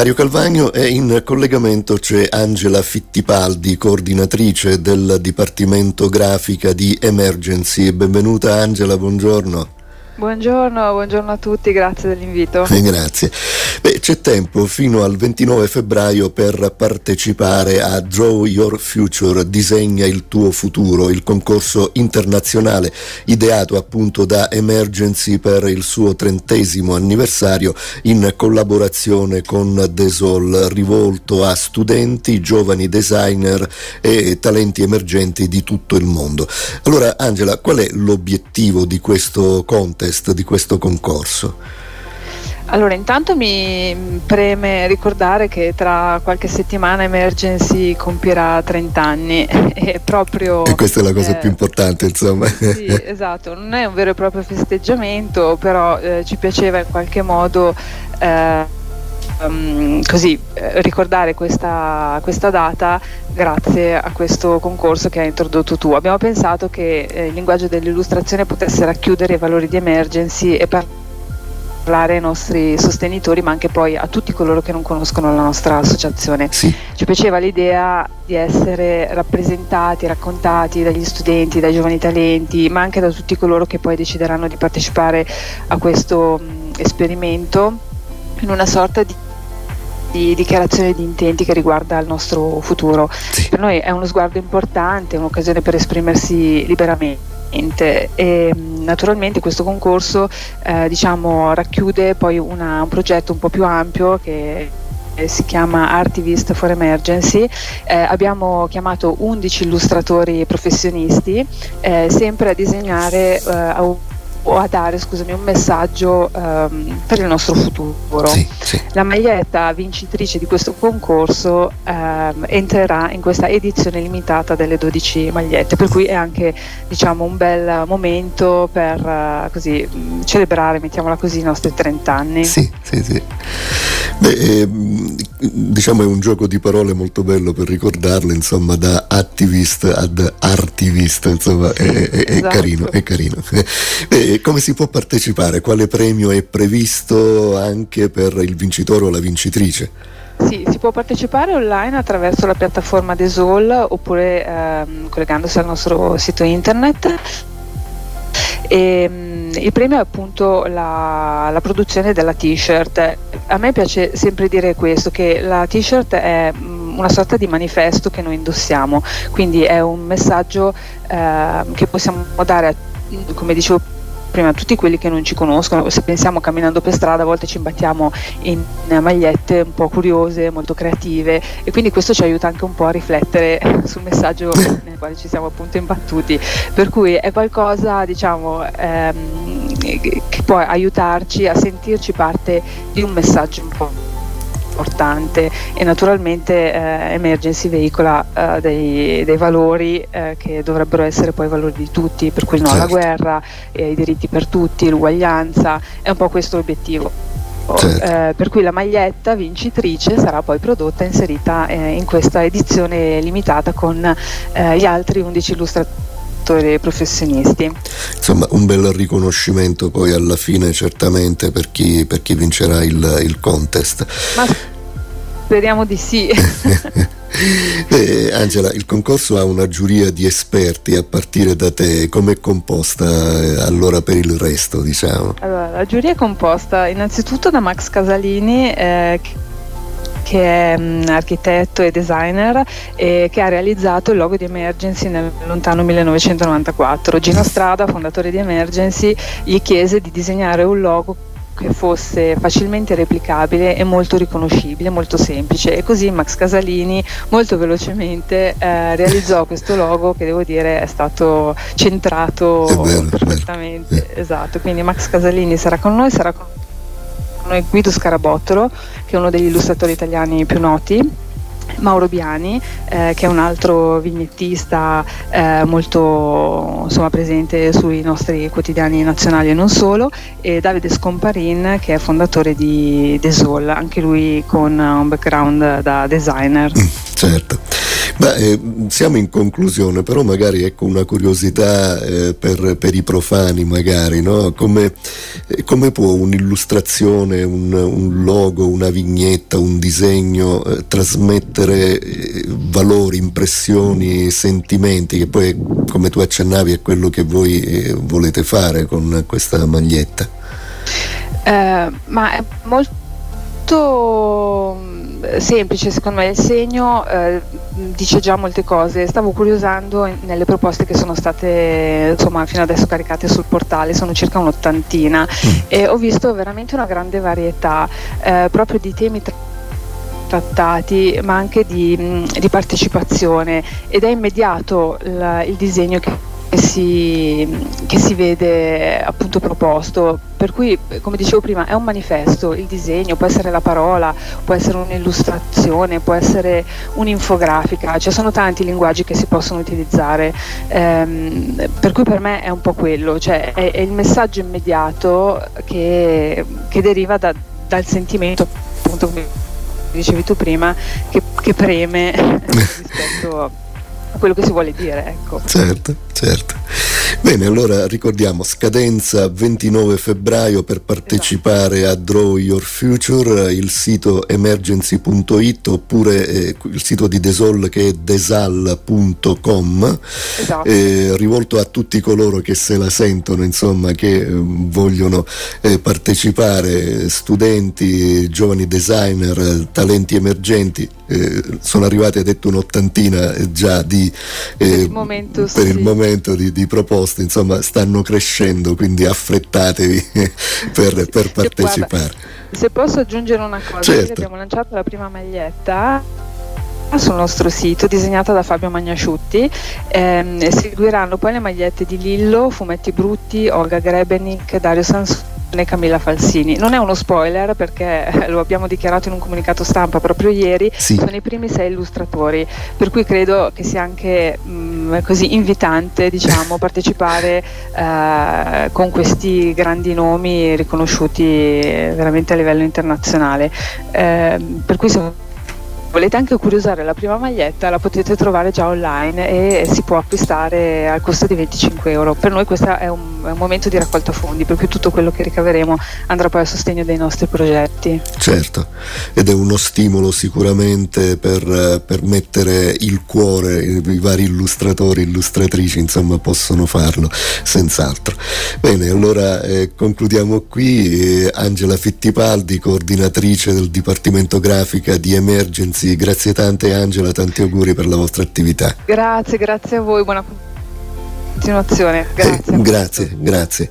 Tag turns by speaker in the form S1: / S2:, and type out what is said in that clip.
S1: Mario Calvagno è in collegamento, c'è Angela Fittipaldi, coordinatrice del Dipartimento Grafica di Emergency. Benvenuta Angela, buongiorno.
S2: Buongiorno, buongiorno, a tutti, grazie dell'invito.
S1: Eh, grazie. Beh, c'è tempo fino al 29 febbraio per partecipare a Draw Your Future, disegna il tuo futuro, il concorso internazionale ideato appunto da Emergency per il suo trentesimo anniversario in collaborazione con Desol, rivolto a studenti, giovani designer e talenti emergenti di tutto il mondo. Allora Angela, qual è l'obiettivo di questo contest? test di questo concorso?
S2: Allora, intanto mi preme ricordare che tra qualche settimana Emergency compierà 30 anni e proprio...
S1: E questa è la cosa eh, più importante, insomma.
S2: Sì, esatto, non è un vero e proprio festeggiamento, però eh, ci piaceva in qualche modo... Eh, um, così, eh, ricordare questa, questa, data grazie a questo concorso che hai introdotto tu. Abbiamo pensato che eh, il linguaggio dell'illustrazione potesse racchiudere i valori di emergency e parlare ai nostri sostenitori ma anche poi a tutti coloro che non conoscono la nostra associazione.
S1: Sì.
S2: Ci piaceva l'idea di essere rappresentati, raccontati dagli studenti, dai giovani talenti ma anche da tutti coloro che poi decideranno di partecipare a questo mh, esperimento in una sorta di di dichiarazione di intenti che riguarda il nostro futuro. Sì. Per noi è uno sguardo importante, un'occasione per esprimersi liberamente e naturalmente questo concorso eh, diciamo, racchiude poi una, un progetto un po' più ampio che si chiama Artivist for Emergency. Eh, abbiamo chiamato 11 illustratori professionisti eh, sempre a disegnare eh, o a dare scusami, un messaggio um, per il nostro futuro.
S1: Sì, sì.
S2: La maglietta vincitrice di questo concorso um, entrerà in questa edizione limitata delle 12 magliette, per cui è anche diciamo, un bel momento per uh, così, celebrare, mettiamola così, i nostri 30 anni.
S1: Sì, sì, sì. Beh, eh, diciamo è un gioco di parole molto bello per ricordarlo, insomma, da attivist ad artivist, insomma, è, è, è esatto. carino, è carino. Beh, come si può partecipare? Quale premio è previsto anche per il vincitore o la vincitrice?
S2: Sì, si può partecipare online attraverso la piattaforma Desol oppure ehm, collegandosi al nostro sito internet. E, um, il premio è appunto la, la, produzione della t-shirt. A me piace sempre dire questo, che la t-shirt è um, una sorta di manifesto che noi indossiamo, quindi è un messaggio eh, che possiamo dare, a, come dicevo prima tutti quelli che non ci conoscono, se pensiamo camminando per strada a volte ci imbattiamo in magliette un po' curiose, molto creative e quindi questo ci aiuta anche un po' a riflettere sul messaggio nel quale ci siamo appunto imbattuti, per cui è qualcosa diciamo ehm, che può aiutarci a sentirci parte di un messaggio un po' importante e naturalmente eh, Emergency veicola eh, dei, dei, valori eh, che dovrebbero essere poi valori di tutti, per cui no alla certo. guerra, i diritti per tutti, l'uguaglianza, è un po' questo l'obiettivo. Certo. Eh, per cui la maglietta vincitrice sarà poi prodotta e inserita eh, in questa edizione limitata con eh, gli altri 11 illustratori professionisti.
S1: Insomma, un bel riconoscimento poi alla fine certamente per chi, per chi vincerà il, il contest.
S2: Ma speriamo di sì.
S1: Eh, Angela, il concorso ha una giuria di esperti a partire da te, com'è composta eh, allora per il resto, diciamo?
S2: Allora, la giuria è composta innanzitutto da Max Casalini, eh, che è um, architetto e designer e che ha realizzato il logo di Emergency nel lontano 1994. Gino Strada, fondatore di Emergency, gli chiese di disegnare un logo che fosse facilmente replicabile e molto riconoscibile, molto semplice e così Max Casalini molto velocemente eh, realizzò questo logo che devo dire è stato centrato
S1: è vero,
S2: perfettamente,
S1: vero.
S2: esatto, quindi Max Casalini sarà con noi, sarà con noi Guido Scarabottolo che è uno degli illustratori italiani più noti Mauro Biani, eh, che è un altro vignettista eh, molto insomma, presente sui nostri quotidiani nazionali e non solo, e Davide Scomparin, che è fondatore di Desol, anche lui con un background da designer.
S1: Mm, certo. Beh, eh, siamo in conclusione, però magari ecco una curiosità eh, per, per, i profani, magari, no? come, eh, come, può un'illustrazione, un, un, logo, una vignetta, un disegno eh, trasmettere eh, valori, impressioni, sentimenti, che poi, come tu accennavi, è quello che voi eh, volete fare con questa maglietta?
S2: ma è molto semplice secondo me, il segno eh, dice già molte cose, stavo curiosando nelle proposte che sono state insomma, fino adesso caricate sul portale, sono circa un'ottantina mm. e ho visto veramente una grande varietà eh, proprio di temi trattati ma anche di, di partecipazione ed è immediato la, il disegno che che si, che si, vede appunto proposto. Per cui, come dicevo prima, è un manifesto, il disegno può essere la parola, può essere un'illustrazione, può essere un'infografica, ci sono tanti linguaggi che si possono utilizzare, ehm, per cui per me è un po' quello, cioè è, è il messaggio immediato che, che deriva da, dal sentimento, appunto come dicevi tu prima, che, che preme rispetto a quello che si vuole dire. Ecco.
S1: Certo, certo. Bene, allora ricordiamo scadenza 29 febbraio per partecipare esatto. a Draw Your Future, il sito emergency.it oppure eh, il sito di Desol che è desal.com, esatto. eh, rivolto a tutti coloro che se la sentono, insomma, che eh, vogliono eh, partecipare, studenti, giovani designer, talenti emergenti. Eh, sono arrivati, ha detto, un'ottantina già di,
S2: per il momento,
S1: per sì. il momento di, di proposte insomma stanno crescendo quindi affrettatevi per, per partecipare guarda,
S2: se posso aggiungere una cosa certo. abbiamo lanciato la prima maglietta sul nostro sito disegnata da Fabio Magnasciutti ehm, seguiranno poi le magliette di Lillo, Fumetti Brutti, Olga Grebenik, Dario Sansoni né Camilla Falsini. Non è uno spoiler perché lo abbiamo dichiarato in un comunicato stampa proprio ieri, sì. sono i primi sei illustratori, per cui credo che sia anche mh, mm, così invitante diciamo, partecipare eh, con questi grandi nomi riconosciuti veramente a livello internazionale. Eh, per cui se volete anche curiosare la prima maglietta la potete trovare già online e si può acquistare al costo di 25 euro. Per noi questo è un, è un momento di raccolta fondi, per cui tutto quello che ricaveremo andrà poi a sostegno dei nostri progetti.
S1: Certo, ed è uno stimolo sicuramente per, per mettere il cuore, i vari illustratori, illustratrici, insomma, possono farlo, senz'altro. Bene, allora eh, concludiamo qui. Eh, Angela Fittipaldi, coordinatrice del Dipartimento Grafica di Emergency Grazie, grazie tante Angela, tanti auguri per la vostra attività.
S2: Grazie, grazie a voi, buona continuazione. Grazie.
S1: Eh, grazie, grazie.